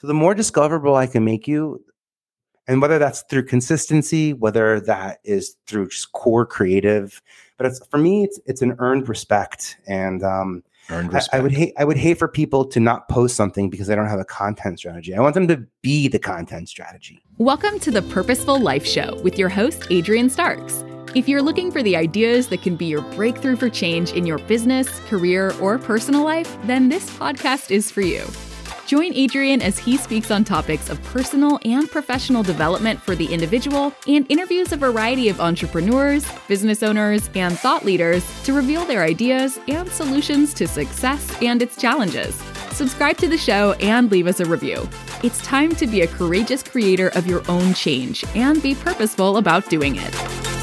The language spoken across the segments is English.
So the more discoverable I can make you, and whether that's through consistency, whether that is through just core creative, but it's for me, it's it's an earned respect. And um, Earned I. I would hate I would hate for people to not post something because they don't have a content strategy. I want them to be the content strategy. Welcome to the Purposeful Life Show with your host, Adrian Starks. If you're looking for the ideas that can be your breakthrough for change in your business, career, or personal life, then this podcast is for you. Join Adrian as he speaks on topics of personal and professional development for the individual and interviews a variety of entrepreneurs, business owners, and thought leaders to reveal their ideas and solutions to success and its challenges. Subscribe to the show and leave us a review. It's time to be a courageous creator of your own change and be purposeful about doing it.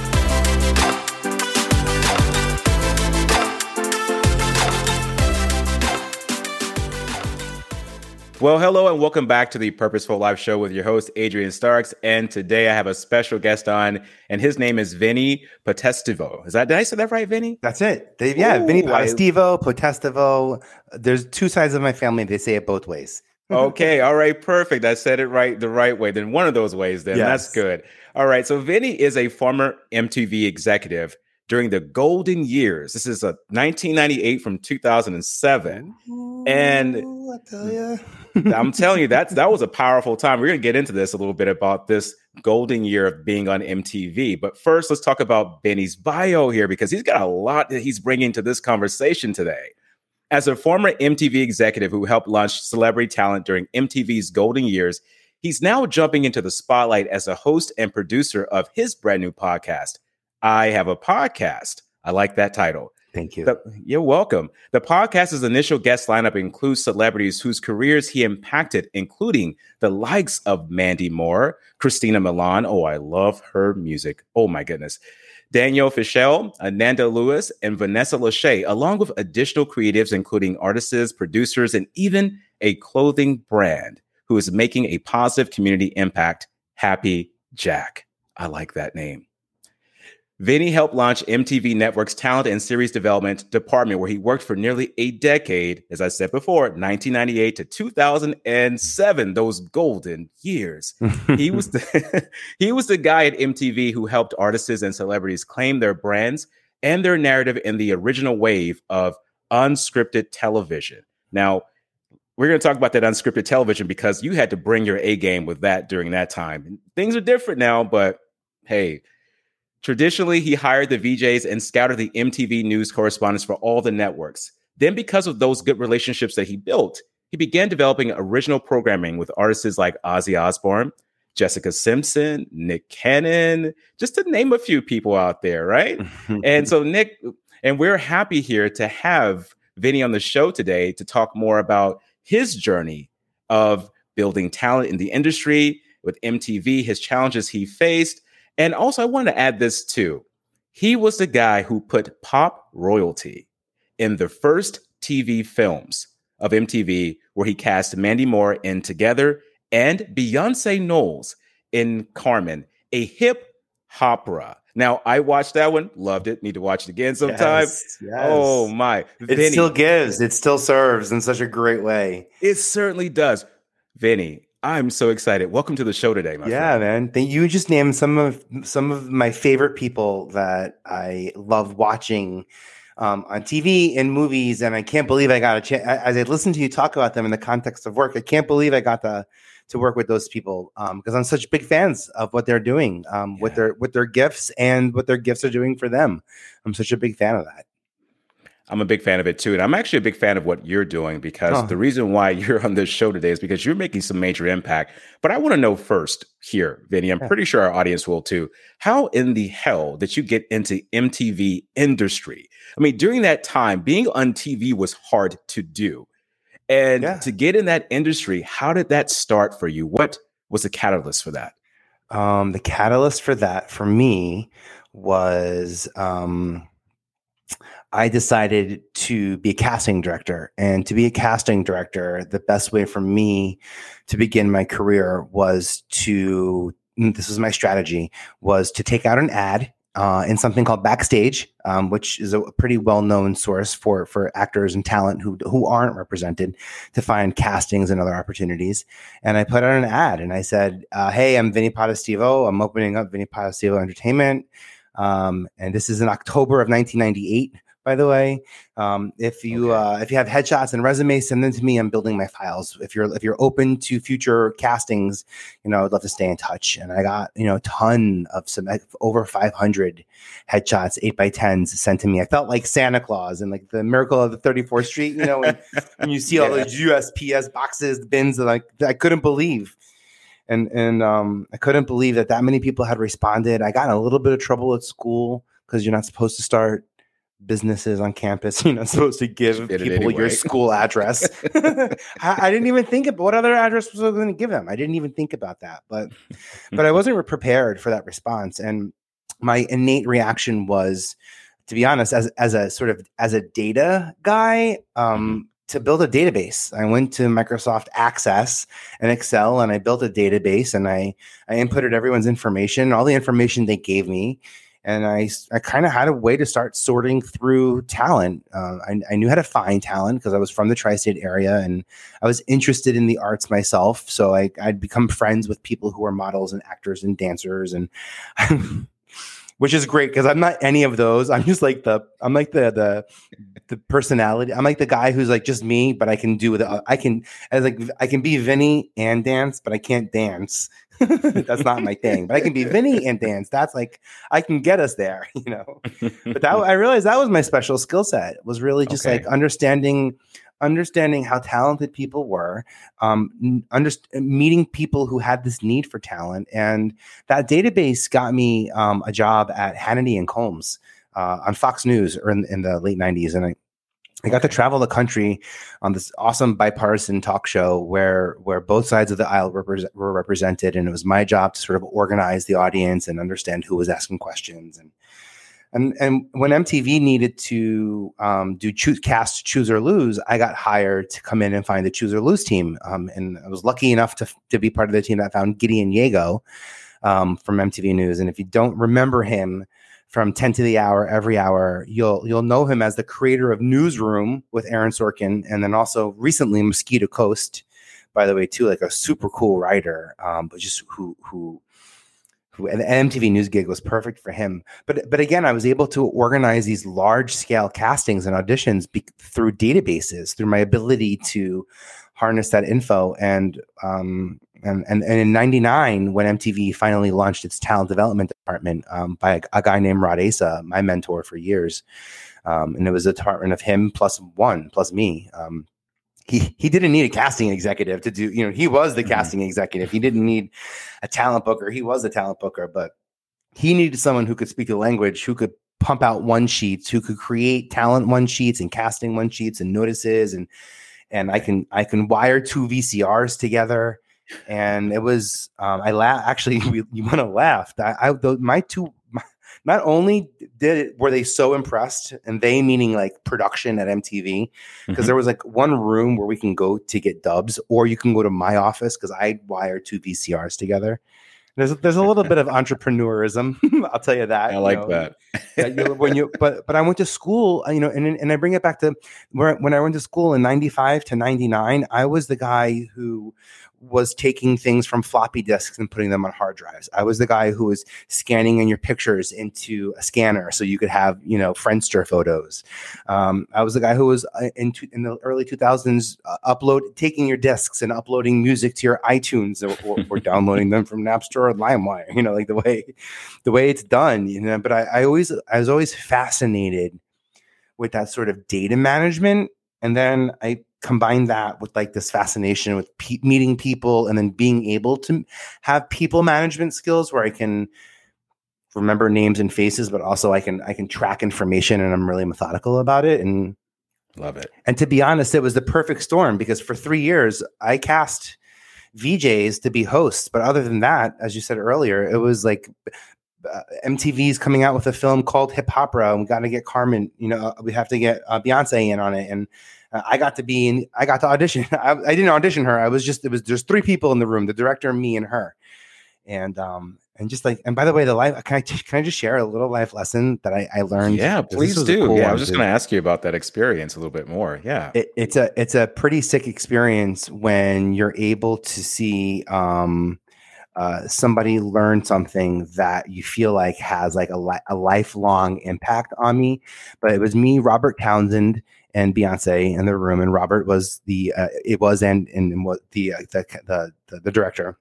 Well, hello and welcome back to the Purposeful Life Show with your host, Adrian Starks. And today I have a special guest on, and his name is Vinny Potestivo. Is that, did I say that right, Vinny? That's it. They, yeah, Vinny Ooh, I- Potestivo, Potestivo. There's two sides of my family. They say it both ways. Okay, all right, perfect. I said it right the right way. Then one of those ways, then that's good. All right, so Vinny is a former MTV executive during the golden years. This is uh, a 1998 from 2007. And- Ooh, I tell ya. I'm telling you, that's that was a powerful time. We're gonna get into this a little bit about this golden year of being on MTV. But first, let's talk about Vinny's bio here because he's got a lot that he's bringing to this conversation today. As a former MTV executive who helped launch celebrity talent during MTV's golden years, he's now jumping into the spotlight as a host and producer of his brand new podcast. I have a podcast. I like that title. Thank you. The- you're welcome. The podcast's initial guest lineup includes celebrities whose careers he impacted, including the likes of Mandy Moore, Christina Milian. Oh, I love her music. Oh, my goodness. Danielle Fishel, Ananda Lewis, and Vanessa Lachey, along with additional creatives, including artists, producers, and even a clothing brand who is making a positive community impact. Happy Jack. I like that name. Vinny helped launch MTV Network's talent and series development department, where he worked for nearly a decade, as I said before, 1998 to 2007, those golden years. He was the he was the guy at MTV who helped artists and celebrities claim their brands and their narrative in the original wave of unscripted television. Now, we're going to talk about that unscripted television because you had to bring your A game with that during that time. And things are different now, but hey, Traditionally, he hired the VJs and scouted the MTV news correspondents for all the networks. Then, because of those good relationships that he built, he began developing original programming with artists like Ozzy Osbourne, Jessica Simpson, Nick Cannon, just to name a few people out there, right? and so, Nick, and we're happy here to have Vinny on the show today to talk more about his journey of building talent in the industry with MTV, his challenges he faced. And also, I wanted to add this too. He was the guy who put pop royalty in the first TV films of MTV, where he cast Mandy Moore in Together and Beyonce Knowles in Carmen, a Hip Hopera. Now, I watched that one, loved it. Need to watch it again sometime. Yes, yes. Oh my! It Vinny, still gives. It still serves in such a great way. it certainly does. Vinny, I'm so excited. Welcome to the show today, my yeah, friend. man. Thank you. Just named some of some of my favorite people that I love watching um, on TV and movies, and I can't believe I got a chance. As I listen to you talk about them in the context of work, I can't believe I got to to work with those people because I'm such big fans of what they're doing um, with their with their gifts and what their gifts are doing for them. I'm such a big fan of that. I'm a big fan of it too. And I'm actually a big fan of what you're doing because Oh. the reason why you're on this show today is because you're making some major impact. But I want to know first here, Vinny, I'm Yeah. pretty sure our audience will too. How in the hell did you get into MTV industry? I mean, during that time, being on TV was hard to do. And Yeah. to get in that industry, how did that start for you? What was the catalyst for that? Um, the catalyst for that for me was um, I decided to be a casting director. And to be a casting director, the best way for me to begin my career was to mm, this was my strategy was to take out an ad uh, in something called Backstage, um, which is a pretty well-known source for for actors and talent who who aren't represented to find castings and other opportunities. And I put out an ad and I said, uh, "Hey, I'm Vinny Potestivo. I'm opening up Vinny Potestivo Entertainment, um, and this is in October of 1998." By the way. Um, if you okay. uh, if you have headshots and resumes, send them to me. I'm building my files. If you're if you're open to future castings, you know, I'd love to stay in touch. And I got you know a ton of some over 500 headshots, eight by tens sent to me. I felt like Santa Claus and like the miracle of the 34th Street. You know, when, when you see yeah. all those USPS boxes, bins, like I couldn't believe and and um, I couldn't believe that that many people had responded. I got in a little bit of trouble at school because you're not supposed to start businesses on campus. You're not supposed to give people anyway. your school address. I, I, didn't even think of what other address was I going to give them. I didn't even think about that, but but I wasn't prepared for that response, and my innate reaction was, to be honest, as as a sort of as a data guy. Um, mm-hmm. to build a database. I went to Microsoft Access and Excel and I built a database and I I inputted everyone's information, all the information they gave me and I, I kind of had a way to start sorting through talent. Uh, I, I, knew how to find talent because I was from the tri-state area and I was interested in the arts myself. So I, I'd become friends with people who were models and actors and dancers, and which is great because I'm not any of those. I'm just like the I'm like the the the personality. I'm like the guy who's like just me, but I can do the uh, I can as like I can be Vinny and dance, but I can't dance. That's not my thing. But I can be Vinny and dance. That's like I can get us there, you know. But that I realized that was my special skill set. Was really just okay. like understanding understanding how talented people were, um, under, meeting people who had this need for talent, and that database got me um, a job at Hannity and Colmes uh, on Fox News or in, in the late '90s, and I, I got to travel the country on this awesome bipartisan talk show where where both sides of the aisle were, were represented, and it was my job to sort of organize the audience and understand who was asking questions. And and and when MTV needed to um, do choose, cast choose or lose, I got hired to come in and find the choose or lose team. Um, and I was lucky enough to to be part of the team that found Gideon Yago um, from MTV News. And if you don't remember him from 10 to the hour every hour. You'll you'll know him as the creator of Newsroom with Aaron Sorkin, and then also recently Mosquito Coast, by the way, too, like a super cool writer, um, but just who who who an MTV News gig was perfect for him. But but again, I was able to organize these large scale castings and auditions be, through databases, through my ability to harness that info and um, and, and, and in 99 when mtv finally launched its talent development department um, by a, a, guy named Rod Aissa my mentor for years um, and it was a department of him plus one plus me um, he he didn't need a casting executive to do you know he was the mm-hmm. casting executive he didn't need a talent booker he was a talent booker but he needed someone who could speak the language who could pump out one sheets who could create talent one sheets and casting one sheets and notices and and I can I can wire two VCRs together and it was um, I laugh. Actually, you want to laugh. I, I the, my two. Not only did it, were they so impressed, and they meaning like production at MTV, because mm-hmm. there was like one room where we can go to get dubs, or you can go to my office because I wire two VCRs together. There's there's a little bit of entrepreneurism, I'll tell you that. I like know. that. yeah, when you but but I went to school, uh, you know, and and I bring it back to where when I went to school in '95 to '99, I was the guy who was taking things from floppy disks and putting them on hard drives. I was the guy who was scanning in your pictures into a scanner so you could have, you know, Friendster photos. Um, I was the guy who was uh, in, in the early 2000s uh, upload taking your discs and uploading music to your iTunes or, or, or downloading them from Napster or LimeWire. You know, like the way the way it's done. You know, but I, I always I was always fascinated with that sort of data management. And then I combine that with like this fascination with pe- meeting people and then being able to have people management skills where I can remember names and faces, but also I can I can track information and I'm really methodical about it and love it. And to be honest, it was the perfect storm because for three years I cast VJs to be hosts, but other than that, as you said earlier, it was like uh, MTV's coming out with a film called Hip Hopera, and we got to get Carmen. You know, we have to get uh, Beyonce in on it, and uh, I got to be in, I got to audition. I, I, didn't audition her. I was just, it was, there's three people in the room, the director, me and her. And, um, and just like and by the way the life can i can i just share a little life lesson that i, I learned yeah please do cool yeah i was just going to ask you about that experience a little bit more yeah it, it's a it's a pretty sick experience when you're able to see um uh, somebody learn something that you feel like has like a, li- a lifelong impact on me but it was me robert townsend and beyonce in the room and robert was the uh, it was and and what the, uh, the, the the the director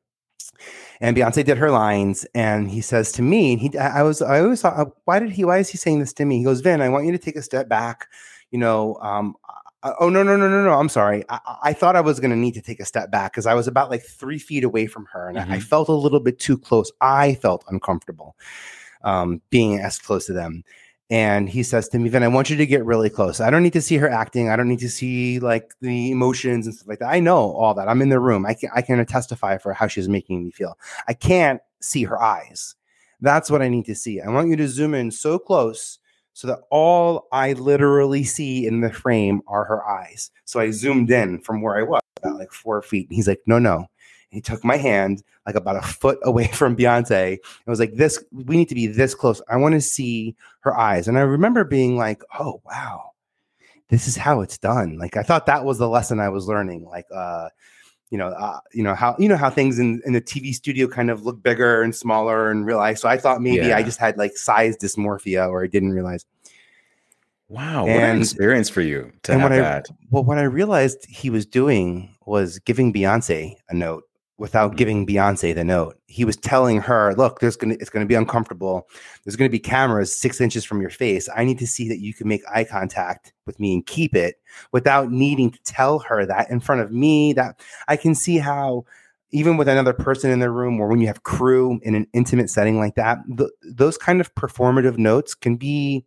and Beyonce did her lines, and he says to me, he I was I always thought, uh, why did he why is he saying this to me? He goes, Vin, I want you to take a step back. You know, um, uh, oh no no no no no, I'm sorry. I, I thought I was going to need to take a step back because I was about like three feet away from her, and mm-hmm. I, I, felt a little bit too close. I felt uncomfortable um, being as close to them and he says to me, "Then I want you to get really close. I don't need to see her acting. I don't need to see like the emotions and stuff like that. I know all that. I'm in the room. I can I can testify for how she's making me feel. I can't see her eyes. That's what I need to see. I want you to zoom in so close so that all I literally see in the frame are her eyes. So I zoomed in from where I was, about like four feet. he's like, no, no, he took my hand like about a foot away from Beyonce and was like, This, we need to be this close. I want to see her eyes. And I remember being like, Oh, wow, this is how it's done. Like, I thought that was the lesson I was learning. Like, uh, you know, uh, you know how you know how things in, in the TV studio kind of look bigger and smaller and realize. So I thought maybe yeah. I just had like size dysmorphia, or I didn't realize. Wow, and, what an experience for you to have I, that. Well, what I realized he was doing was giving Beyonce a note without mm-hmm. giving Beyonce the note. He was telling her, "Look, there's gonna it's gonna be uncomfortable. There's gonna be cameras six inches from your face. I need to see that you can make eye contact with me and keep it without needing to tell her that in front of me. That I can see how." Even with another person in the room, or when you have crew in an intimate setting like that, th- those kind of performative notes can be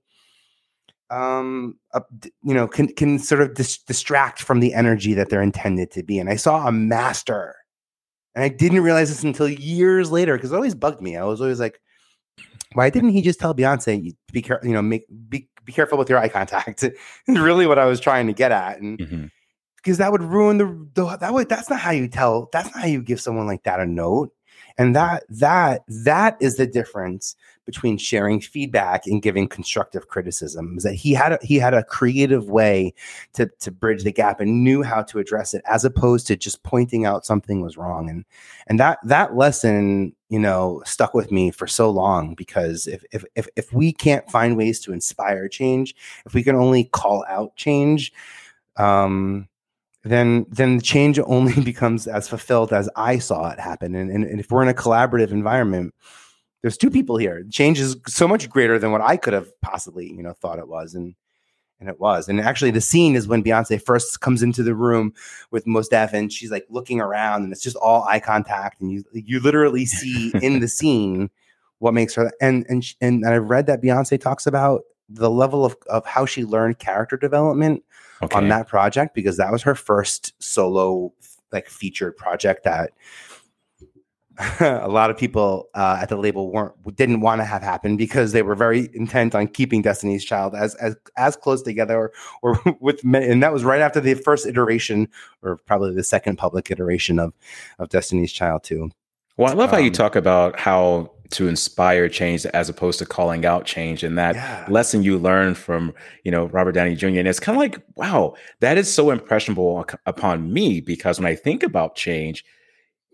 um uh, you know can can sort of dis- distract from the energy that they're intended to be and i saw a master and I didn't realize this until years later because it always bugged me. I was always like, why didn't he just tell Beyonce, be careful, you know, make be, be careful with your eye contact? and really what I was trying to get at. And mm-hmm. because that would ruin the, the that would that's not how you tell, that's not how you give someone like that a note. And that that that is the difference between sharing feedback and giving constructive criticism. Is that he had a, he had a creative way to to bridge the gap and knew how to address it, as opposed to just pointing out something was wrong. And and that that lesson, you know, stuck with me for so long because if if if, if we can't find ways to inspire change, if we can only call out change, um, then then the change only becomes as fulfilled as I saw it happen. And, and, and, if we're in a collaborative environment, there's two people here. Change is so much greater than what I could have possibly, you know, thought it was. And and it was. And actually the scene is when Beyonce first comes into the room with Mos Def and she's like looking around and it's just all eye contact. And you you literally see in the scene what makes her and and and, and I've read that Beyonce talks about the level of, of how she learned character development okay. on that project because that was her first solo like featured project that a lot of people uh, at the label weren't didn't want to have happen because they were very intent on keeping Destiny's Child as as as close together or, or with and that was right after the first iteration or probably the second public iteration of of Destiny's Child too. Well, I love um, how you um, talk about how to inspire change as opposed to calling out change. And that yeah. lesson you learned from you know robert downey jr and it's kind of like wow that is so impressionable upon me because when i think about change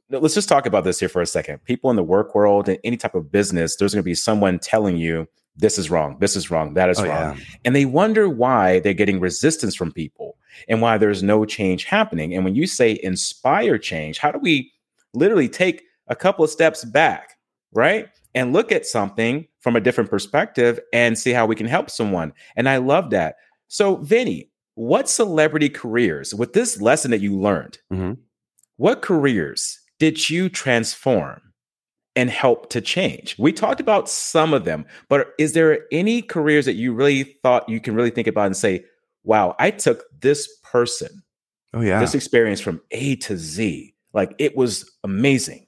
let's just talk about this here for a second. People in the work world and any type of business there's going to be someone telling you this is wrong this is wrong that is oh, wrong. yeah. and they wonder why they're getting resistance from people and why there's no change happening. And when you say inspire change how do we literally take a couple of steps back right? And look at something from a different perspective and see how we can help someone. And I love that. So, Vinny, what celebrity careers, with this lesson that you learned, mm-hmm. what careers did you transform and help to change? We talked about some of them, but is there any careers that you really thought you can really think about and say, wow, I took this person, oh, yeah, this experience from A to Z? Like it was amazing.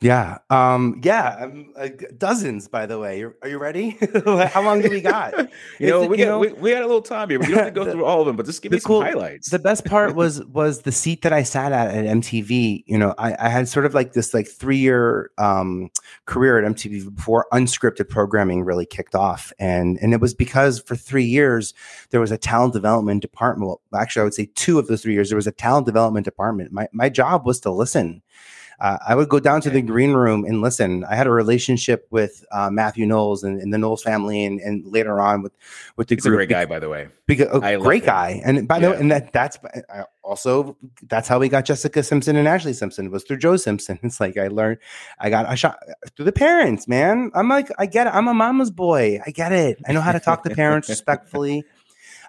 Yeah. Um, yeah. Um, uh, dozens, by the way. You're, are you ready? How long do we got? you know, we, got, know, we, we, had a little time here. We don't have to go the, through all of them, but just give me cool, some highlights. The best part was was the seat that I sat at at MTV. You know, I, I had sort of like this like three year um, career at MTV before unscripted programming really kicked off, and and it was because for three years there was a talent development department. Well, actually, I would say two of those three years there was a talent development department. My my job was to listen uh, I would go down to the green room and listen. I had a relationship with uh, Matthew Knowles and, and, the Knowles family, and, and later on with with the He's group. a great guy, by the way. Because, a great guy, and by yeah. the way, and that that's also that's how we got Jessica Simpson and Ashley Simpson was through Joe Simpson. It's like I learned, I got a shot through the parents, man. I'm like I get it. I'm a mama's boy. I get it. I know how to talk to parents respectfully.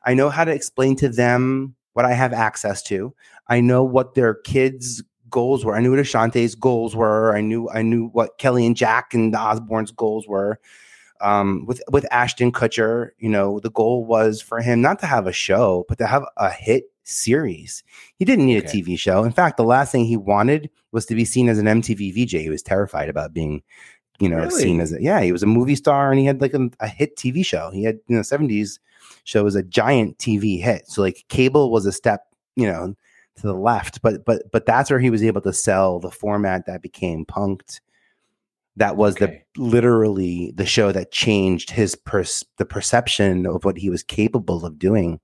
I know how to explain to them what I have access to. I know what their kids goals were. I knew what Ashanti's goals were. I knew I knew what Kelly and Jack and the Osbournes' goals were. Um, with with Ashton Kutcher, you know, the goal was for him not to have a show, but to have a hit series. He didn't need okay. a TV show. In fact, the last thing he wanted was to be seen as an MTV VJ. He was terrified about being, you know, really? seen as a yeah. He was a movie star and he had like a, a hit TV show. He had you know seventies show was a giant TV hit. So like cable was a step, you know, to the left. But but but that's where he was able to sell the format that became Punk'd. That was okay. the literally the show that changed his pers- the perception of what he was capable of doing.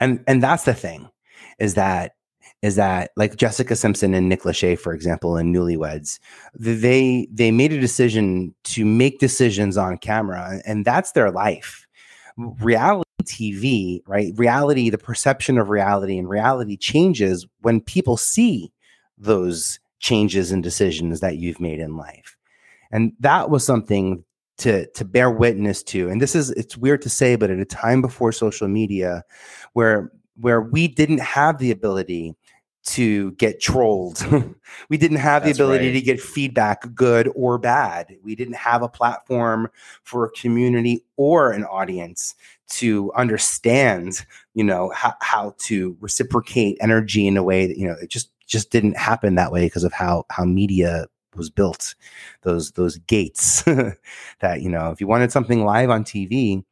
And and that's the thing, is that is that like Jessica Simpson and Nick Lachey, for example, in Newlyweds, they they made a decision to make decisions on camera, and that's their life. Reality TV, right? Reality, the perception of reality and reality changes when people see those changes and decisions that you've made in life. And that was something to to bear witness to. And this is it's weird to say, but at a time before social media where where we didn't have the ability to get trolled. we didn't have That's the ability right. to get feedback, good or bad. We didn't have a platform for a community or an audience to understand, you know, how, how to reciprocate energy in a way that, you know, it just just didn't happen that way because of how how media was built. Those those gates that, you know, if you wanted something live on TV,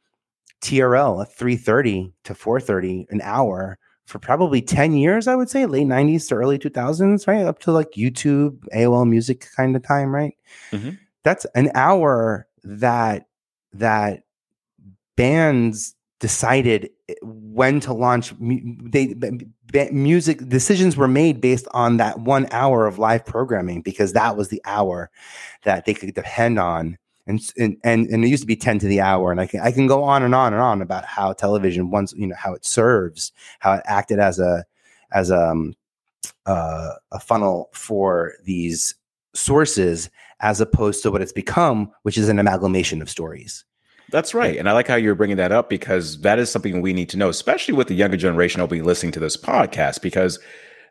TRL at 3:30 to 4:30 an hour for probably 10 years, I would say, late 90s to early 2000s, right? Up to like YouTube, AOL music kind of time, right? Mm-hmm. That's an hour that that bands decided eh, when to launch they music decisions were made based on that one hour of live programming because that was the hour that they could depend on. And and and, and it used to be 10 to the hour and i can i can go on and on and on about how television once you know how it serves how it acted as a as a um, uh, a funnel for these sources as opposed to what it's become which is an amalgamation of stories that's right. And I like how you're bringing that up because that is something we need to know, especially with the younger generation who'll be listening to this podcast, because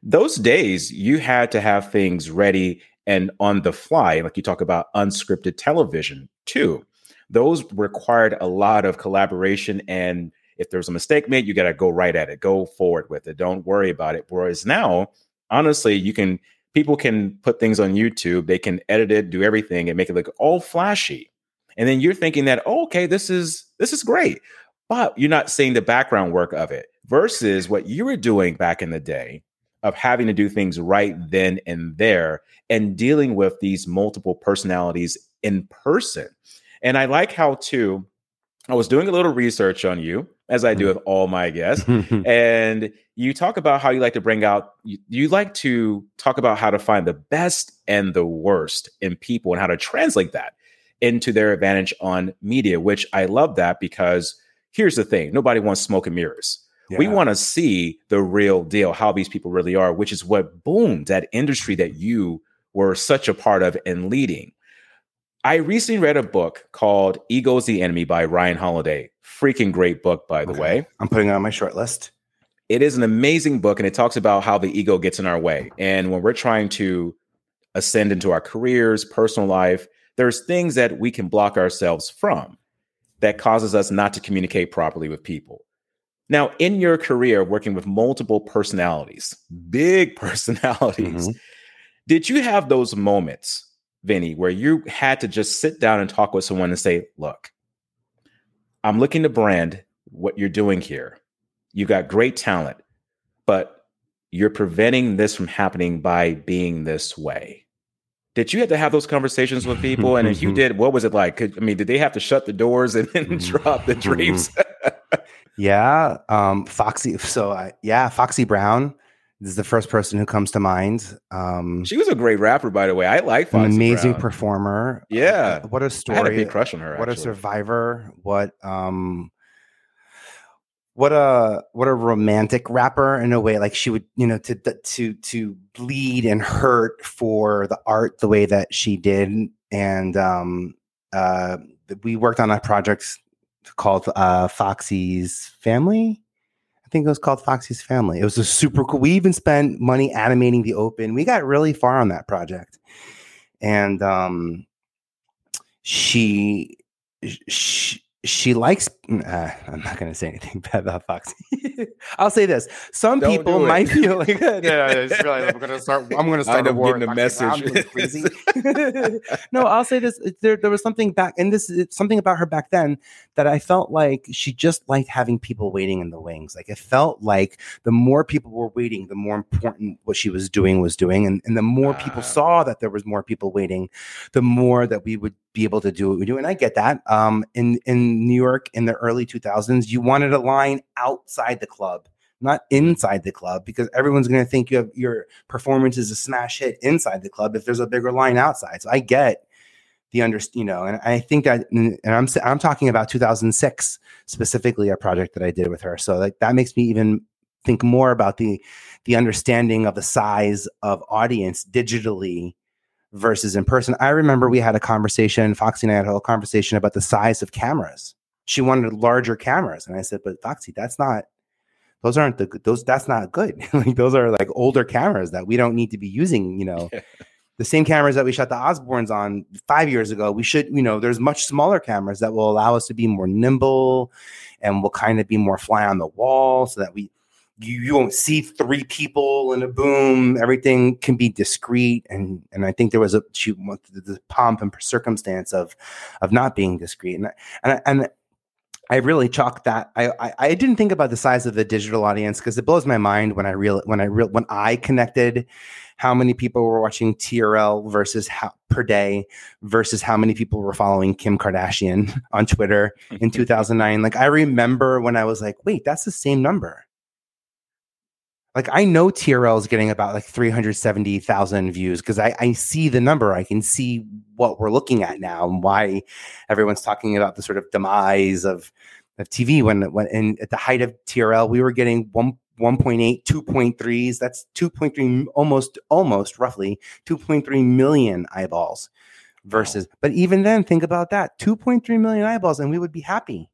those days you had to have things ready and on the fly, like you talk about unscripted television too. Those required a lot of collaboration. And if there's a mistake made, you got to go right at it, go forward with it. Don't worry about it. Whereas now, honestly, you can, people can put things on YouTube, they can edit it, do everything and make it look all flashy. And then you're thinking that, oh, okay, this is, this is great. But you're not seeing the background work of it versus what you were doing back in the day of having to do things right then and there and dealing with these multiple personalities in person. And I like how, too, I was doing a little research on you, as I do mm-hmm. with all my guests. and you talk about how you like to bring out, you, you, like to talk about how to find the best and the worst in people and how to translate that into their advantage on media, which I love that because here's the thing nobody wants smoke and mirrors. Yeah. We want to see the real deal, how these people really are, which is what boomed that industry that you were such a part of and leading. I recently read a book called Ego's the Enemy by Ryan Holiday. Freaking great book, by the okay. way. I'm putting it on my short list. It is an amazing book, and it talks about how the ego gets in our way. And when we're trying to ascend into our careers, personal life, there's things that we can block ourselves from that causes us not to communicate properly with people. Now, in your career, working with multiple personalities, big personalities, mm-hmm. Did you have those moments, Vinny, where you had to just sit down and talk with someone and say, look, I'm looking to brand what you're doing here. You got great talent, but you're preventing this from happening by being this way. Did you have to have those conversations with people? And if you did, what was it like? Could, I mean, did they have to shut the doors and then drop the drapes? yeah, um, Foxy. So yeah, Foxy Brown is the first person who comes to mind. Um, she was a great rapper, by the way. I like Foxy an amazing Brown. performer. Yeah, uh, what a story! I had a big crush on her. What actually. a survivor! What um, what a what a romantic rapper in a way. Like she would, you know, to to to bleed and hurt for the art the way that she did. And um, uh, we worked on a project called uh, Foxy's Family I think it was called Foxy's Family. It was a super cool. We even spent money animating the open. We got really far on that project, and um, she she she likes. Uh, I'm not going to say anything bad about Foxy. I'll say this: some Don't people might feel like, it's really, I'm going to start. I'm going to start a war. getting Foxy message. Crazy. no, I'll say this: there, there was something back, and this is something about her back then that I felt like she just liked having people waiting in the wings. Like it felt like the more people were waiting, the more important what she was doing was doing, and, and the more people Ah. saw that there was more people waiting, the more that we would be able to do what we do. And I get that. Um, in in New York in the early 2000s, you wanted a line outside the club. Not inside the club because everyone's going to think you have your performance is a smash hit inside the club if there's a bigger line outside. So I get the under you know and i think that and i'm i'm talking about 2006 specifically a project that i did with her so like that makes me even think more about the the understanding of the size of audience digitally versus in person. I remember we had a conversation foxy and i had a whole conversation about the size of cameras. She wanted larger cameras. And i said but foxy that's not those aren't the those that's not good. Like those are like older cameras that we don't need to be using you know. The same cameras that we shot the Osbournes on five years ago, we should, you know, there's much smaller cameras that will allow us to be more nimble and will kind of be more fly on the wall so that we, you, you won't see three people in a boom. Everything can be discreet. And, and I think there was a, she wanted the, pomp and circumstance of, of not being discreet. And, and, and I really chalked that. I, I I didn't think about the size of the digital audience because it blows my mind when I real when I real when I connected how many people were watching TRL versus how per day versus how many people were following Kim Kardashian on Twitter in 2009. Like I remember when I was like, wait, that's the same number. Like I know TRL is getting about like 370,000 views because I, I see the number. I can see what we're looking at now and why everyone's talking about the sort of demise of of TV when when in, at the height of TRL we were getting one 1.8 2.3s that's 2.3 almost almost roughly 2.3 million eyeballs versus but even then think about that 2.3 million eyeballs and we would be happy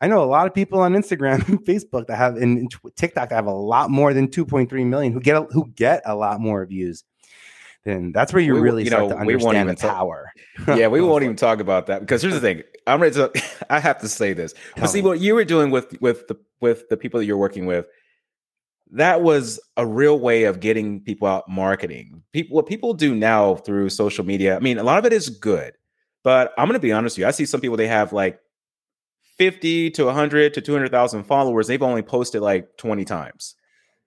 I know a lot of people on Instagram and Facebook that have and and TikTok that have a lot more than 2.3 million who get a, who get a lot more views. Then that's where you We- really you start know, to we won't understand the even talk- power. yeah, we won't even talk about that because here's the thing. I'm ready to. I have to say this. But see, what you were doing with with the with the people that you're working with, that was a real way of getting people out marketing. People, what people do now through social media. I mean, a lot of it is good, but I'm going to be honest with you. I see some people they have like 50 to 100 to 200,000 followers. They've only posted like 20 times.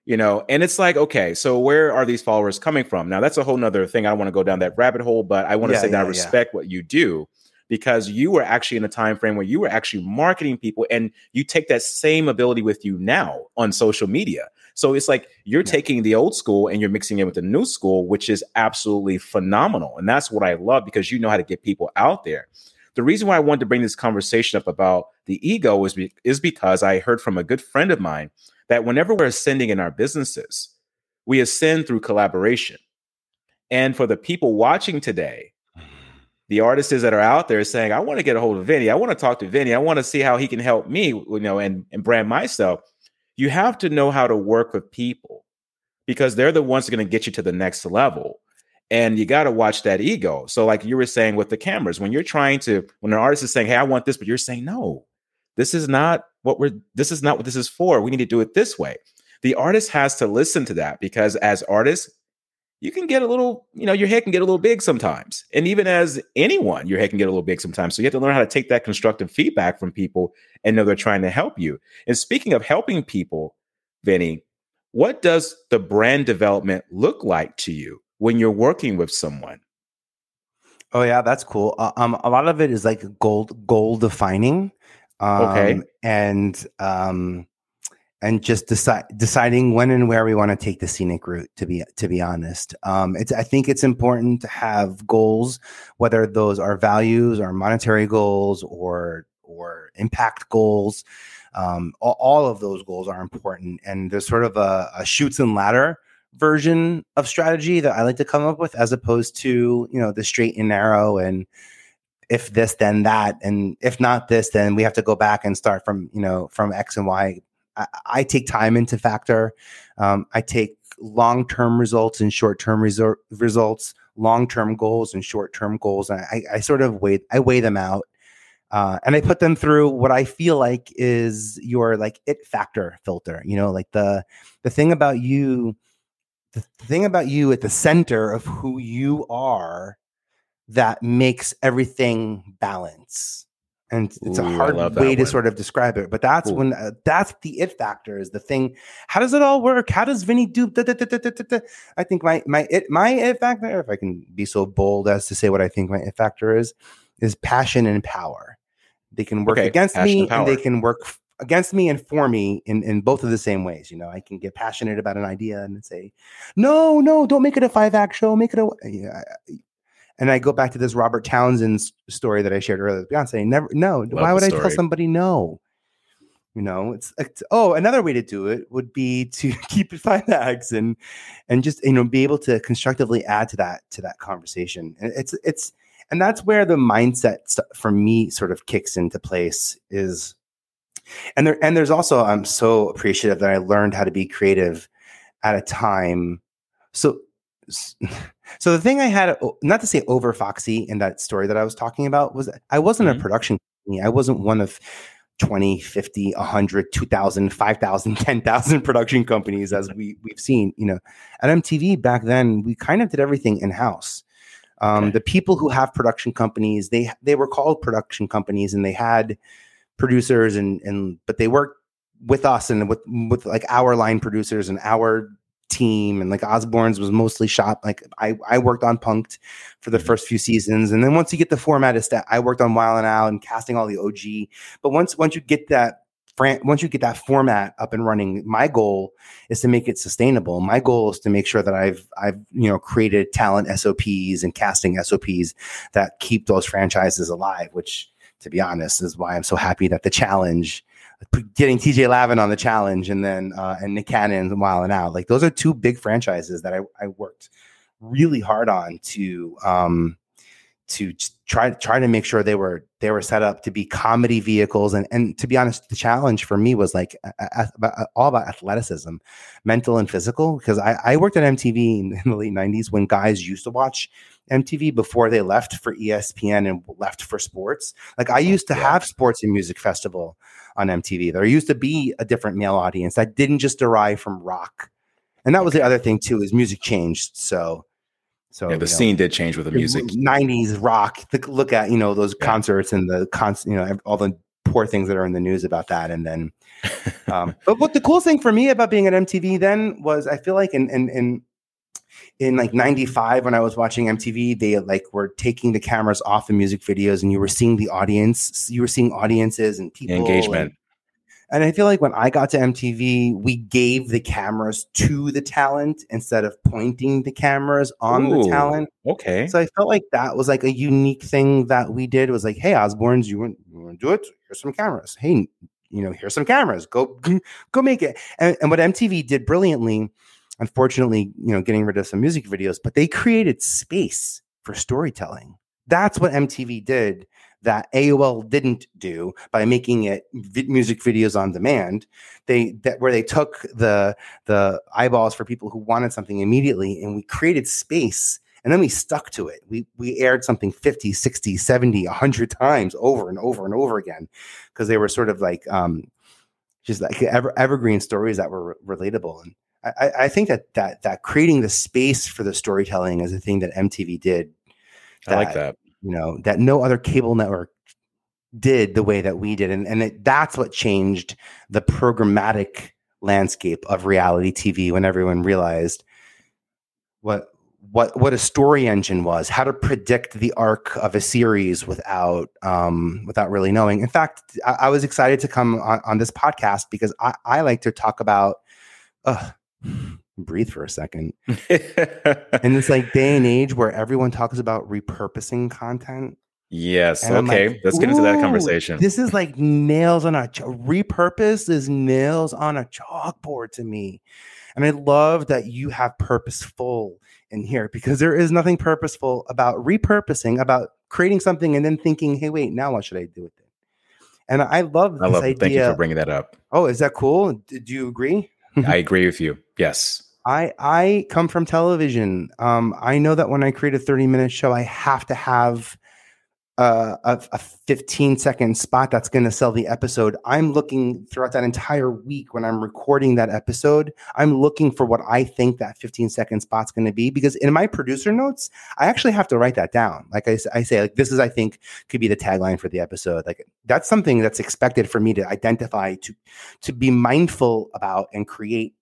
You know, and it's like, okay, so where are these followers coming from? Now, that's a whole nother thing. I don't want to go down that rabbit hole, but I want to Yeah, say that I yeah, yeah. respect what you do because you were actually in a time frame where you were actually marketing people and you take that same ability with you now on social media. So it's like you're Yeah. taking the old school and you're mixing it with the new school, which is absolutely phenomenal. And that's what I love because you know how to get people out there. The reason why I wanted to bring this conversation up about the ego is, be, is because I heard from a good friend of mine that whenever we're ascending in our businesses, we ascend through collaboration. And for the people watching today, mm. the artists that are out there saying, I want to get a hold of Vinny. I want to talk to Vinny. I want to see how he can help me, you know, and, and brand myself. You have to know how to work with people because they're the ones that are going to get you to the next level. And you got to watch that ego. So, like you were saying with the cameras, when you're trying to, when an artist is saying, Hey, I want this, but you're saying, No, this is not what we're, this is not what this is for. We need to do it this way. The artist has to listen to that because as artists, you can get a little, you know, your head can get a little big sometimes. And even as anyone, your head can get a little big sometimes. So you have to learn how to take that constructive feedback from people and know they're trying to help you. And speaking of helping people, Vinny, what does the brand development look like to you when you're working with someone? Oh yeah, that's cool. Uh, um, a lot of it is like goal goal defining. Um, okay, and um, and just decide deciding when and where we want to take the scenic route to be to be honest um, it's i think it's important to have goals whether those are values or monetary goals or or impact goals um, all, all, of those goals are important and there's sort of a, a Chutes and ladder version of strategy that i like to come up with as opposed to you know the straight and narrow and if this then that and if not this then we have to go back and start from you know from x and y I, I take time into factor. Um, I take long term results and short term resor- results, long term goals and short term goals. And I, I, sort of weigh I weigh them out. Uh, and I put them through what I feel like is your like it factor filter. You know, like the the thing about you, the thing about you at the center of who you are that makes everything balance. And it's Ooh, a hard way to sort of describe it but that's Ooh. when uh, that's the it factor is the thing how does it all work? How does vinny do da, da, da, i think my my it my it factor if i can be so bold as to say what i think my it factor is is passion and power. They can work okay. against passion me and, and they can work against me and for me in, in both of the same ways. You know, I can get passionate about an idea and say, no, no, don't make it a five act show. Make it a, yeah, and I go back to this Robert Townsend story that I shared earlier with Beyonce. Never, no. Love why would I tell somebody no? You know, it's, it's, oh, another way to do it would be to keep it five acts and and just you know be able to constructively add to that to that conversation. And it's it's and that's where the mindset st- for me sort of kicks into place is and there and there's also I'm so appreciative that I learned how to be creative at a time. So so the thing I had, not to say over Foxy in that story that I was talking about, was I wasn't mm-hmm. a production company. I wasn't one of 20, 50, 100, 2,000, 5,000, 10,000 production companies as we, we've seen. You know, at MTV back then, we kind of did everything in house. Um, okay. The people who have production companies, they they were called production companies, and they had producers, and and but they work with us and with with like our line producers and our team. And like Osbourne's was mostly shot like I I worked on Punk'd for the mm-hmm. first few seasons. And then once you get the format is that I worked on Wild 'N Out and casting all the OG but once once you get that once you get that format up and running my goal is to make it sustainable. My goal is to make sure that I've I've you know created talent SOPs and casting SOPs that keep those franchises alive which to be honest is why I'm so happy that the challenge getting TJ Lavin on the challenge and then uh, and Nick Cannon Wild 'N Out. Like those are two big franchises that I, I worked really hard on to um to try try to make sure they were they were set up to be comedy vehicles and and to be honest the challenge for me was like a, a, a, all about athleticism mental and physical because I, I worked at mtv in, in the late 90s when guys used to watch MTV before they left for ESPN and left for sports. Like I used to have sports and music festival on MTV. There used to be a different male audience that didn't just derive from rock. And that was the other thing too is music changed. So so yeah, the scene know, did change with the music. 90s rock. Look at, you know, those yeah. concerts and the cons, you know, all the poor things that are in the news about that. And then um, but what the cool thing for me about being at MTV then was I feel like in in in in like 95 when i was watching mtv they like were taking the cameras off the music videos and you were seeing the audience you were seeing audiences and people engagement and, and i feel like when i got to mtv we gave the cameras to the talent instead of pointing the cameras on Ooh, the talent. okay. So i felt like that was like a unique thing that we did was like hey osbournes you want, you want to do it? Here's some cameras. Hey you know here's some cameras. Go go make it. And, and what mtv did brilliantly unfortunately, you know, getting rid of some music videos, but they created space for storytelling. That's what MTV did that AOL didn't do by making it vi- music videos on demand. They that where they took the the eyeballs for people who wanted something immediately and we created space and then we stuck to it. We we aired something 50, 60, 70, 100 times over and over and over again because they were sort of like um just like ever, evergreen stories that were re- relatable and I, I think that that that creating the space for the storytelling is a thing that MTV did. I like that. You know that no other cable network did the way that we did, and and it, that's what changed the programmatic landscape of reality TV when everyone realized what what what a story engine was, how to predict the arc of a series without um, without really knowing. In fact, I, I was excited to come on, on, this podcast because I, I like to talk about. Uh, breathe for a second. in this like day and age where everyone talks about repurposing content. Yes. Okay. Like, Let's get into that conversation. This is like nails on a ch- repurpose is nails on a chalkboard to me. And I love that you have purposeful in here because there is nothing purposeful about repurposing, about creating something and then thinking, hey, wait, now what should I do with it? And I love I love idea. Thank you for bringing that up. Oh, is that cool? Do you agree? I agree with you. Yes. I I come from television. Um, I know that when I create a 30 minute show, I have to have uh, a, a 15 second spot that's going to sell the episode. I'm looking throughout that entire week when I'm recording that episode. I'm looking for what I think that 15 second spot's going to be because in my producer notes, I actually have to write that down. Like I, I say, like this is I think could be the tagline for the episode. Like that's something that's expected for me to identify to to be mindful about and create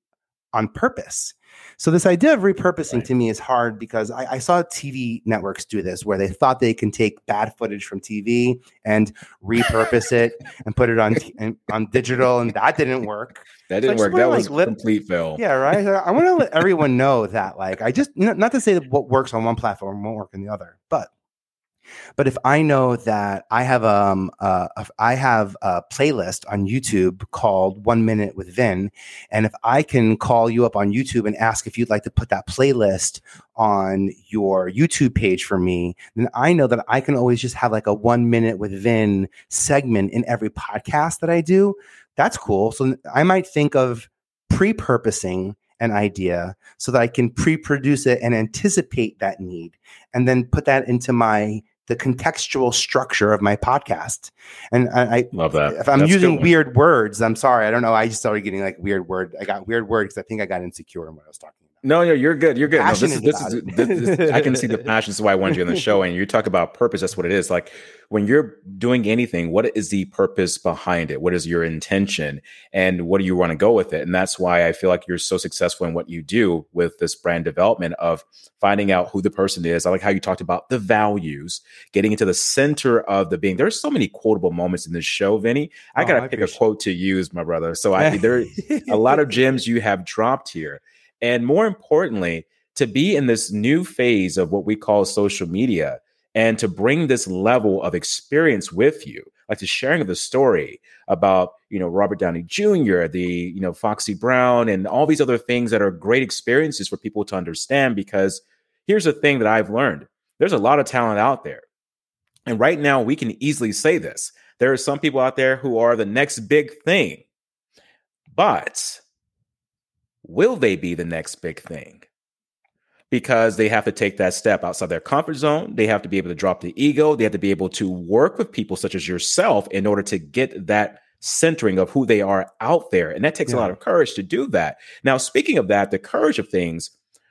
on purpose. So this idea of repurposing right. to me is hard because I, I, saw TV networks do this where they thought they can take bad footage from TV and repurpose it and put it on t- on digital, and that didn't work. That didn't so work. That was let, complete fail. Yeah, right. I want to let everyone know that, like, I just not to say that what works on one platform won't work in the other, but but if I know that I have um uh, I have a playlist on YouTube called One Minute with Vin, and if I can call you up on YouTube and ask if you'd like to put that playlist on your YouTube page for me, then I know that I can always just have like a One Minute with Vin segment in every podcast that I do. That's cool. So I might think of pre-purposing an idea so that I can pre-produce it and anticipate that need and then put that into my the contextual structure of my podcast. And I, I love that. If I'm That's using weird words, I'm sorry. I don't know. I just started getting like weird word. I got weird words because I think I got insecure in what I was talking no, no, you're good. You're good. No, this is this is this, this, I can see the passion. This is why I wanted you on the show. And you talk about purpose. That's what it is. Like when you're doing anything, what is the purpose behind it? What is your intention, and what do you want to go with it? And that's why I feel like you're so successful in what you do with this brand development of finding out who the person is. I like how you talked about the values, getting into the center of the being. There's so many quotable moments in this show, Vinny. I oh, gotta I pick a quote to use, my brother. So I there a lot of gems you have dropped here. And more importantly, to be in this new phase of what we call social media and to bring this level of experience with you, like the sharing of the story about, you know, Robert Downey Jr., the, you know, Foxy Brown, and all these other things that are great experiences for people to understand. Because here's the thing that I've learned there's a lot of talent out there. And right now, we can easily say this. There are some people out there who are the next big thing. But will they be the next big thing? Because they have to take that step outside their comfort zone. They have to be able to drop the ego. They have to be able to work with people such as yourself in order to get that centering of who they are out there. And that takes yeah. a lot of courage to do that. Now, speaking of that, the courage of things,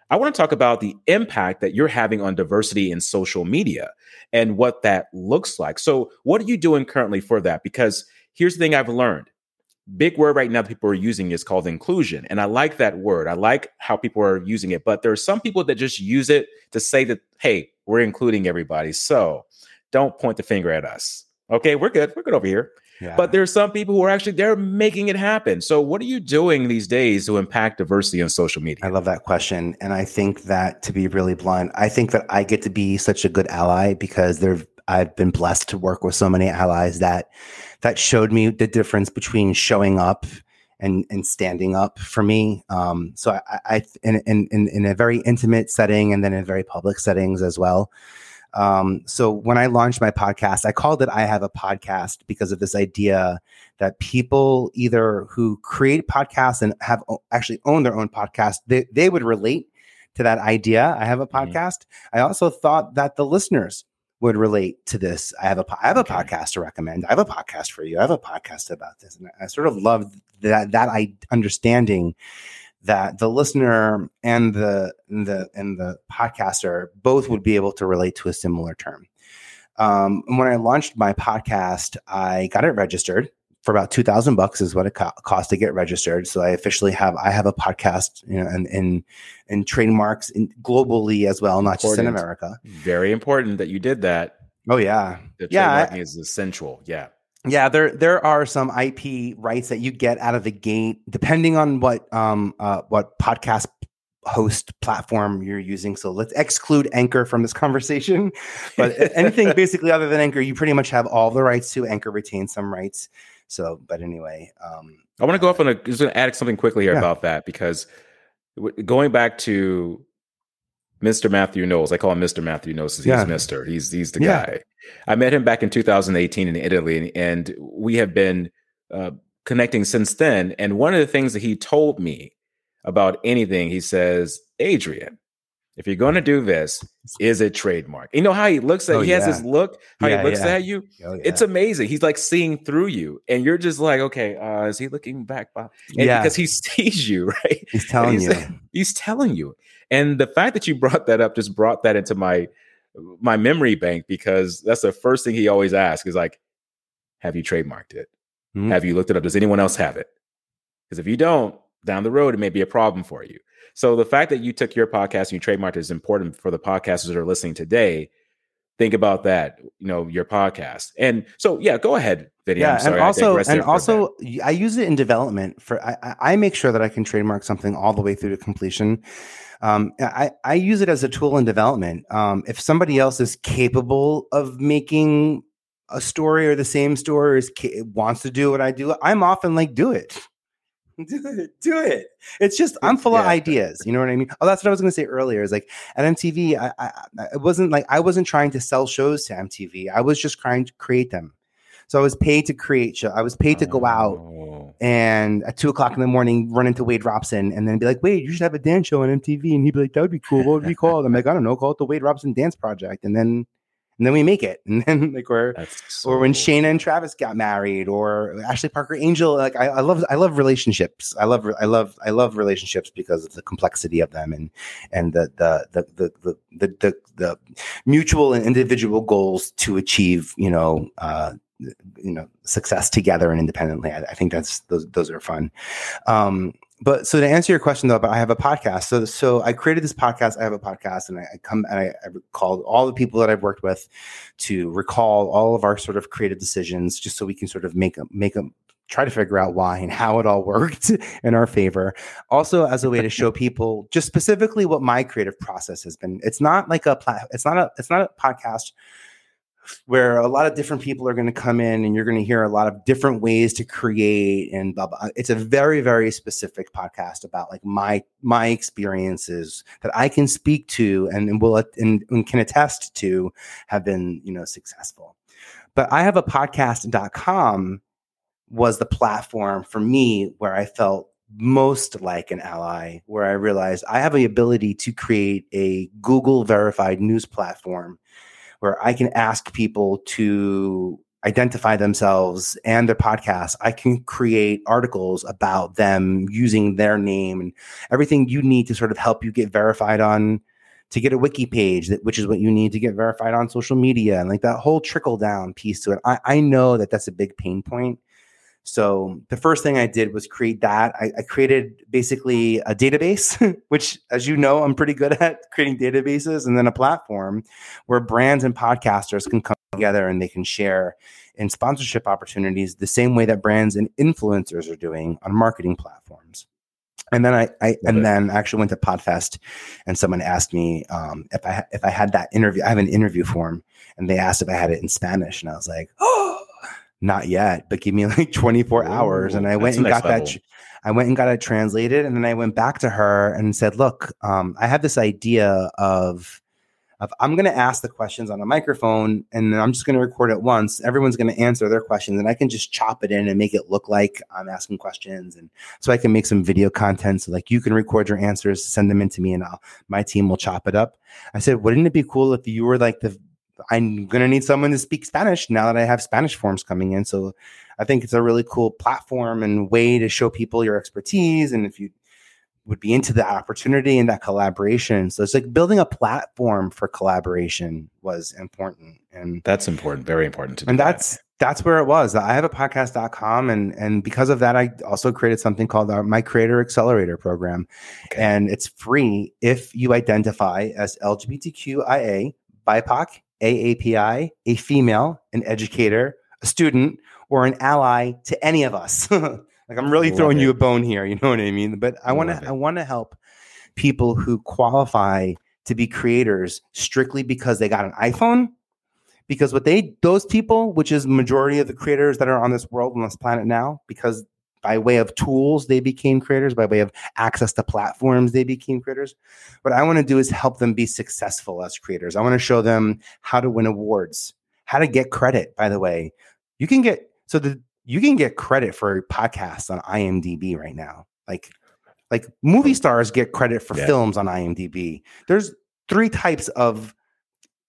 I want to talk about the impact that you're having on diversity in social media and what that looks like. So, what are you doing currently for that? Because here's the thing I've learned big word right now that people are using is called inclusion. And I like that word. I like how people are using it. But there are some people that just use it to say that, hey, we're including everybody. So don't point the finger at us. Okay, we're good. We're good over here. Yeah. But are some people who are actually they're making it happen. So what are you doing these days to impact diversity on social media? I love that question. And I think that to be really blunt, I think that I get to be such a good ally because there I've been blessed to work with so many allies that that showed me the difference between showing up and and standing up for me. Um, so I, I in, in in a very intimate setting and then in very public settings as well. Um, so when I launched my podcast, I called it I Have a Podcast because of this idea that people either who create podcasts and have actually own their own podcast, they, they would relate to that idea. I have a mm-hmm. podcast. Mm-hmm. I also thought that the listeners would relate to this. I have a I have a okay. podcast to recommend. I have a podcast for you. I have a podcast about this, and I sort of love that that I understanding that the listener and the and the and the podcaster both would be able to relate to a similar term. Um, when I launched my podcast, I got it registered for about 2000 bucks is what it co- cost to get registered. So I officially have, I have a podcast, you know, and, and, and trademarks in, globally as well, not important. just in America. Very important that you did that. Oh yeah. The yeah. Trademarking is essential. Yeah. Yeah, there there are some IP rights that you get out of the gate, depending on what um uh what podcast host platform you're using. So let's exclude Anchor from this conversation. But anything basically other than Anchor, you pretty much have all the rights to. Anchor retains some rights. So, but anyway, um, I want to go off on a just going to add something quickly here yeah. about that because going back to Mr. Matthew Knowles, I call him Mr. Matthew Knowles. He's yeah. Mister. He's he's the yeah. guy. I met him back in 2018 in Italy, and we have been uh, connecting since then. And one of the things that he told me about anything, he says, Adrian, if you're going to do this, is it trademark? You know how he looks at oh, he has his look, how yeah, he looks yeah. at you. Oh, yeah. It's amazing. He's like seeing through you, and you're just like, okay, uh, is he looking back? And yeah, because he sees you, right? He's telling he's, you. He's telling you. And the fact that you brought that up just brought that into my my memory bank because that's the first thing he always asks is like, have you trademarked it? Mm-hmm. Have you looked it up? Does anyone else have it? Because if you don't, down the road, it may be a problem for you. So the fact that you took your podcast and you trademarked it is important for the podcasters that are listening today. Think about that, you know, your podcast. And so, yeah, go ahead, video. Yeah, and also, and also, I use it in development for. I, I make sure that I can trademark something all the way through to completion. Um, I, I use it as a tool in development. Um, if somebody else is capable of making a story or the same story or is, wants to do what I do, I'm often like, do it do it, do it. It's just I'm full yeah. of ideas. You know what I mean? Oh, that's what I was going to say earlier. Is like at MTV, I, I, it wasn't like I wasn't trying to sell shows to MTV. I was just trying to create them. So I was paid to create show. I was paid to go out oh. and at two o'clock in the morning run into Wade Robson and then be like, Wade, you should have a dance show on MTV. And he'd be like, that would be cool. What would be called? I'm like, I don't know, call it the Wade Robson Dance Project. And then and then we make it. And then like or so or when Shanna and Travis got married, or Ashley Parker Angel. Like I, I love I love relationships. I love I love I love relationships because of the complexity of them and and the the the the the the, the, the mutual and individual goals to achieve. You know. Uh, you know success together and independently I, I think that's those those are fun um but so to answer your question though, but I have a podcast. So so I created this podcast. I have a podcast, and I, I come and I, I called all the people that I've worked with to recall all of our sort of creative decisions, just so we can sort of make them make them try to figure out why and how it all worked in our favor. Also, as a way to show people just specifically what my creative process has been. It's not like a pla- it's not a it's not a podcast where a lot of different people are going to come in and you're going to hear a lot of different ways to create and blah, blah. Uh, it's a very, very specific podcast about like my my experiences that I can speak to and, and will and, and can attest to have been, you know, successful. But I have a podcast.com was the platform for me where I felt most like an ally, where I realized I have the ability to create a Google verified news platform where I can ask people to identify themselves and their podcast. I can create articles about them using their name and everything you need to sort of help you get verified on to get a wiki page that which is what you need to get verified on social media and like that whole trickle down piece to it. I, I know that that's a big pain point so the first thing I did was create that. I, I created basically a database, which, as you know, I'm pretty good at creating databases, and then a platform where brands and podcasters can come together and they can share in sponsorship opportunities the same way that brands and influencers are doing on marketing platforms. And then I, I and then actually went to Podfest, and someone asked me um, if I if I had that interview. I have an interview form, and they asked if I had it in Spanish, and I was like, oh not yet, but give me like 24 Ooh, hours. And I went and got level. that. I went and got it translated. And then I went back to her and said, look, um, I have this idea of, of I'm going to ask the questions on a microphone and then I'm just going to record it once. Everyone's going to answer their questions and I can just chop it in and make it look like I'm asking questions. And so I can make some video content. So like you can record your answers, send them into me and I'll, my team will chop it up. I said, wouldn't it be cool if you were like the I'm going to need someone to speak Spanish now that I have Spanish forms coming in. So I think it's a really cool platform and way to show people your expertise. And if you would be into the opportunity and that collaboration. So it's like building a platform for collaboration was important. And that's important, very important to me. And that's that. that's where it was. I have a podcast.com and and because of that I also created something called our my creator accelerator program. Okay. And it's free if you identify as LGBTQIA, BIPOC, AAPI, a female, an educator, a student, or an ally to any of us. Like I'm really Love throwing it. you a bone here, you know what I mean? But I want to I want to help people who qualify to be creators strictly because they got an iPhone. Because what they those people, which is majority of the creators that are on this world on this planet now, because by way of tools they became creators, by way of access to platforms they became creators. What I want to do is help them be successful as creators. I want to show them how to win awards, how to get credit. By the way, you can get so the you can get credit for podcasts on IMDb right now. Like like movie stars get credit for yeah. films on IMDb. There's three types of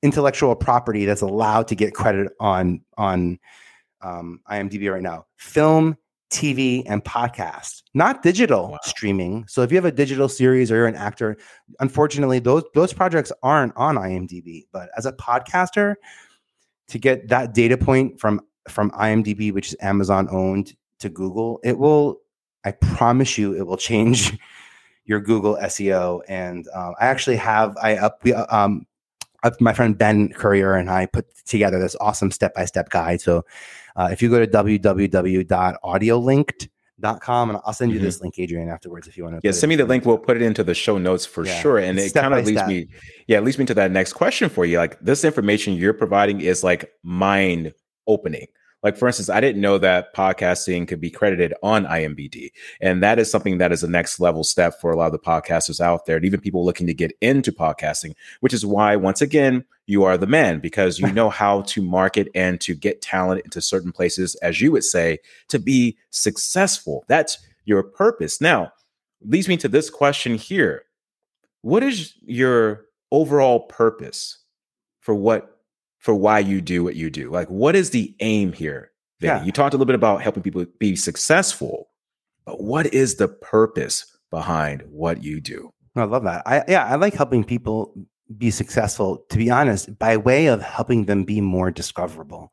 intellectual property that's allowed to get credit on on um, IMDb right now: film, TV, and podcast. Not digital wow. streaming. So if you have a digital series or you're an actor, unfortunately, those those projects aren't on IMDb. But as a podcaster, to get that data point from from IMDb, which is Amazon owned, to Google, it will. I promise you, it will change your Google SEO. And um, I actually have I up we um my friend Ben Courier and I put together this awesome step by step guide. So uh, if you go to www.audiolinked.com and I'll send you mm-hmm. this link, Adrian, afterwards if you want to. Yeah, send me the link. We'll put it into the show notes for yeah. sure. And it kind of leads step. me, yeah, it leads me to that next question for you. Like this information you're providing is like mind opening. Like, for instance, I didn't know that podcasting could be credited on IMBD. And that is something that is a next level step for a lot of the podcasters out there and even people looking to get into podcasting, which is why, once again, you are the man because you know how to market and to get talent into certain places, as you would say, to be successful. That's your purpose. Now, leads me to this question here What is your overall purpose for what for why you do what you do. Like, what is the aim here? Yeah. You talked a little bit about helping people be successful, but what is the purpose behind what you do? I love that. I yeah, I like helping people be successful. To be honest, by way of helping them be more discoverable.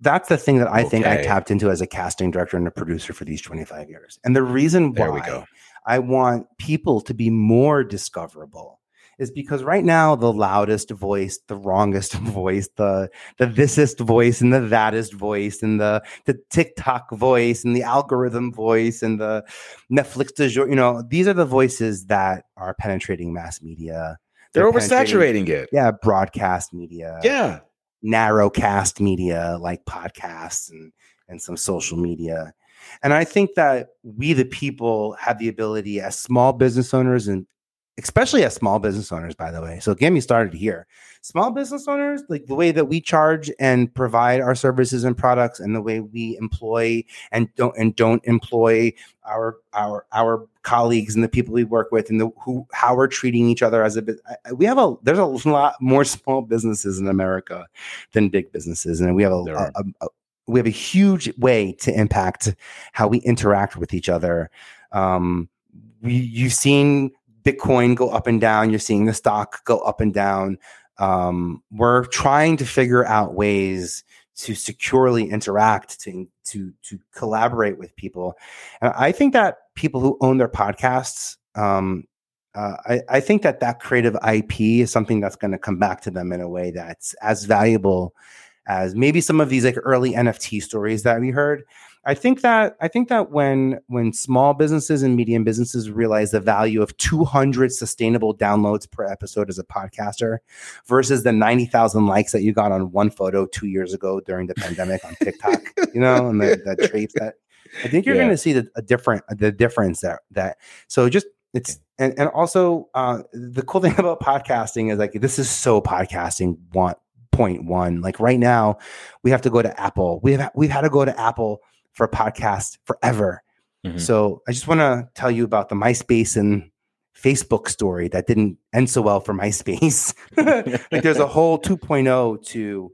That's the thing that I okay. think I tapped into as a casting director and a producer for these 25 years. And the reason why we go, I want people to be more discoverable is because right now the loudest voice, the wrongest voice, the the thisest voice and the thatest voice and the the TikTok voice and the algorithm voice and the Netflix de jour, you know, these are the voices that are penetrating mass media. They're, They're oversaturating it. Yeah, broadcast media. Yeah. Narrowcast media like podcasts and and some social media. And I think that we, the people, have the ability as small business owners and especially as small business owners, by the way. So get me started here. Small business owners, like the way that we charge and provide our services and products, and the way we employ and don't and don't employ our our our colleagues and the people we work with, and the who how we're treating each other as a bit. We have a there's a lot more small businesses in America than big businesses, and we have a, a, a, a we have a huge way to impact how we interact with each other. Um, we, you've seen Bitcoin go up and down. You're seeing the stock go up and down. Um, we're trying to figure out ways to securely interact, to to to collaborate with people. And I think that people who own their podcasts, um, uh, I, I think that that creative IP is something that's going to come back to them in a way that's as valuable as maybe some of these like early NFT stories that we heard. I think that I think that when when small businesses and medium businesses realize the value of 200 sustainable downloads per episode as a podcaster versus the 90,000 likes that you got on one photo 2 years ago during the pandemic on TikTok, you know, and the, the traits that I think you're yeah. going to see the, a different the difference that that so just it's and and also uh, the cool thing about podcasting is like this is so podcasting want point one like right now we have to go to apple we've we've had to go to apple for a podcast forever. Mm-hmm. So I just want to tell you about the MySpace and Facebook story that didn't end so well for MySpace. like there's a whole 2.0 to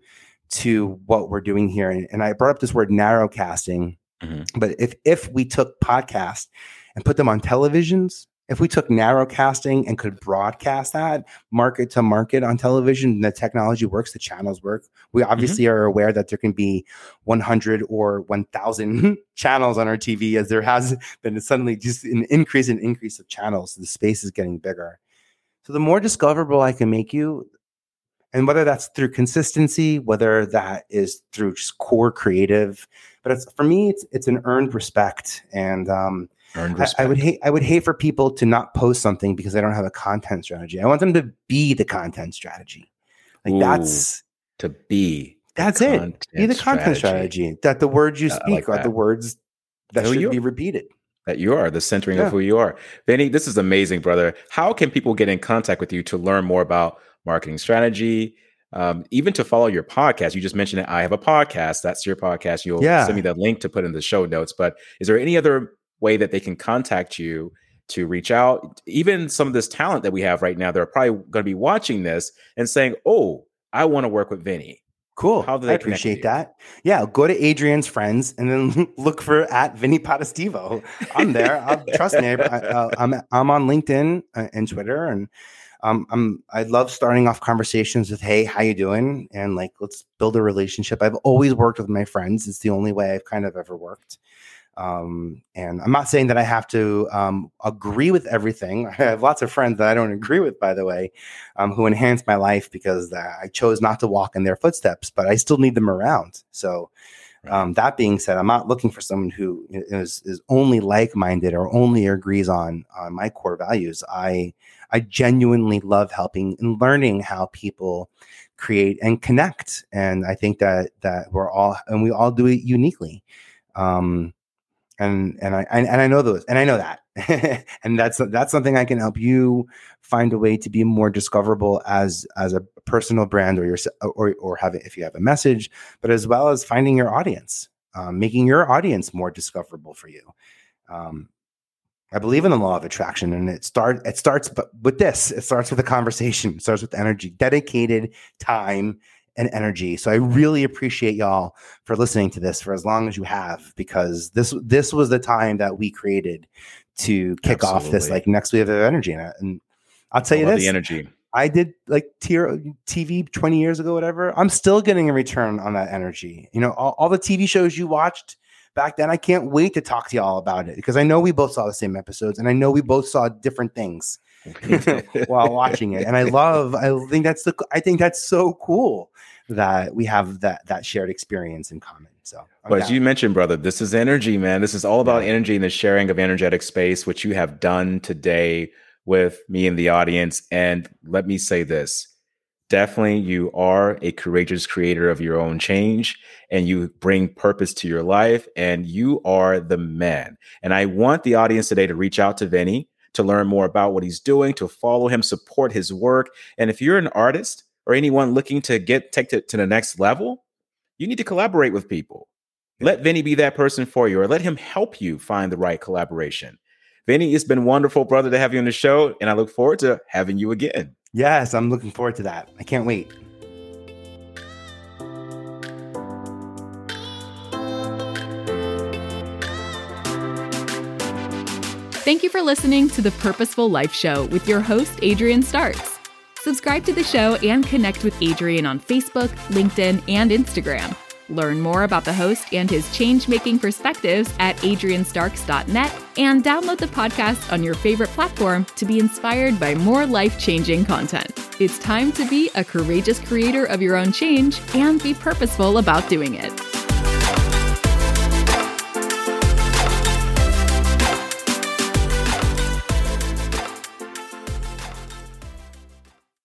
to what we're doing here. And, and I brought up this word narrowcasting. Mm-hmm. But if if we took podcasts and put them on televisions if we took narrowcasting and could broadcast that market to market on television, the technology works, the channels work. We Mm-hmm. obviously are aware that there can be 100 or 1,000 channels on our TV, as there has been suddenly just an increase and increase of channels. The space is getting bigger. So the more discoverable I can make you, and whether that's through consistency, whether that is through just core creative, but it's for me, it's it's an earned respect and. um I, I would hate I would hate for people to not post something because I don't have a content strategy. I want them to be the content strategy. Like Ooh, that's to be. that's it. Be the content strategy. That the words you speak like are that. the words that Who should you be repeated. that you are the centering Yeah. of who you are. Vinny, this is amazing, brother. How can people get in contact with you to learn more about marketing strategy? Um, even to follow your podcast, you just mentioned it. I have a podcast. That's your podcast. You'll Yeah. send me the link to put in the show notes. But is there any other way that they can contact you to reach out? Even some of this talent that we have right now, they're probably going to be watching this and saying, "Oh, I want to work with Vinny." Cool. How do they with appreciate that. Yeah, go to Adrian's friends and then look for at Vinny Potestivo. I'm there. I'll, trust me. I, I, I'm I'm on LinkedIn uh, and Twitter, and um, I'm I love starting off conversations with Hey, how you doing? And like let's build a relationship. I've always worked with my friends. It's the only way I've kind of ever worked. Um, and I'm not saying that I have to um, agree with everything. I have lots of friends that I don't agree with, by the way, um, who enhance my life because I chose not to walk in their footsteps, but I still need them around. So, um, that being said, I'm not looking for someone who is is only like minded or only agrees on on my core values. I I genuinely love helping and learning how people create and connect, and I think that that we're all and we all do it uniquely. Um, and and I and, I know those and I know that and that's that's something I can help you find a way to be more discoverable as as a personal brand or your or or have it if you have a message, but as well as finding your audience, um, making your audience more discoverable for you. Um, I believe in the law of attraction, and it start it starts but with this. It starts with a conversation. It starts with energy, dedicated time and energy. So I really appreciate y'all for listening to this for as long as you have, because this this was the time that we created to kick off this like next wave of energy. And, I- and I'll tell I you this: the energy. I did like TV 20 years ago, whatever. I'm still getting a return on that energy. You know, all, all the TV shows you watched back then, I can't wait to talk to y'all about it because I know we both saw the same episodes and I know we both saw different things while watching it. And I love, I think that's the, I think that's so cool that we have that, that shared experience in common. So, But as you mentioned, brother, this is energy, man. This is all about Yeah. energy and the sharing of energetic space, which you have done today with me and the audience. And let me say this definitely, you are a courageous creator of your own change and you bring purpose to your life, and you are the man. And I want the audience today to reach out to Vinny to learn more about what he's doing, to follow him, support his work. And if you're an artist or anyone looking to get take it to the next level, you need to collaborate with people. Let Vinny be that person for you, or let him help you find the right collaboration. Vinny, it's been wonderful, brother, to have you on the show, and I look forward to having you again. yes, I'm looking forward to that. I can't wait. Thank you for listening to the Purposeful Life Show with your host, Adrian Starks. Subscribe to the show and connect with Adrian on Facebook, LinkedIn, and Instagram. Learn more about the host and his change making perspectives at adrianstarks.net and download the podcast on your favorite platform to be inspired by more life changing content. It's time to be a courageous creator of your own change and be purposeful about doing it.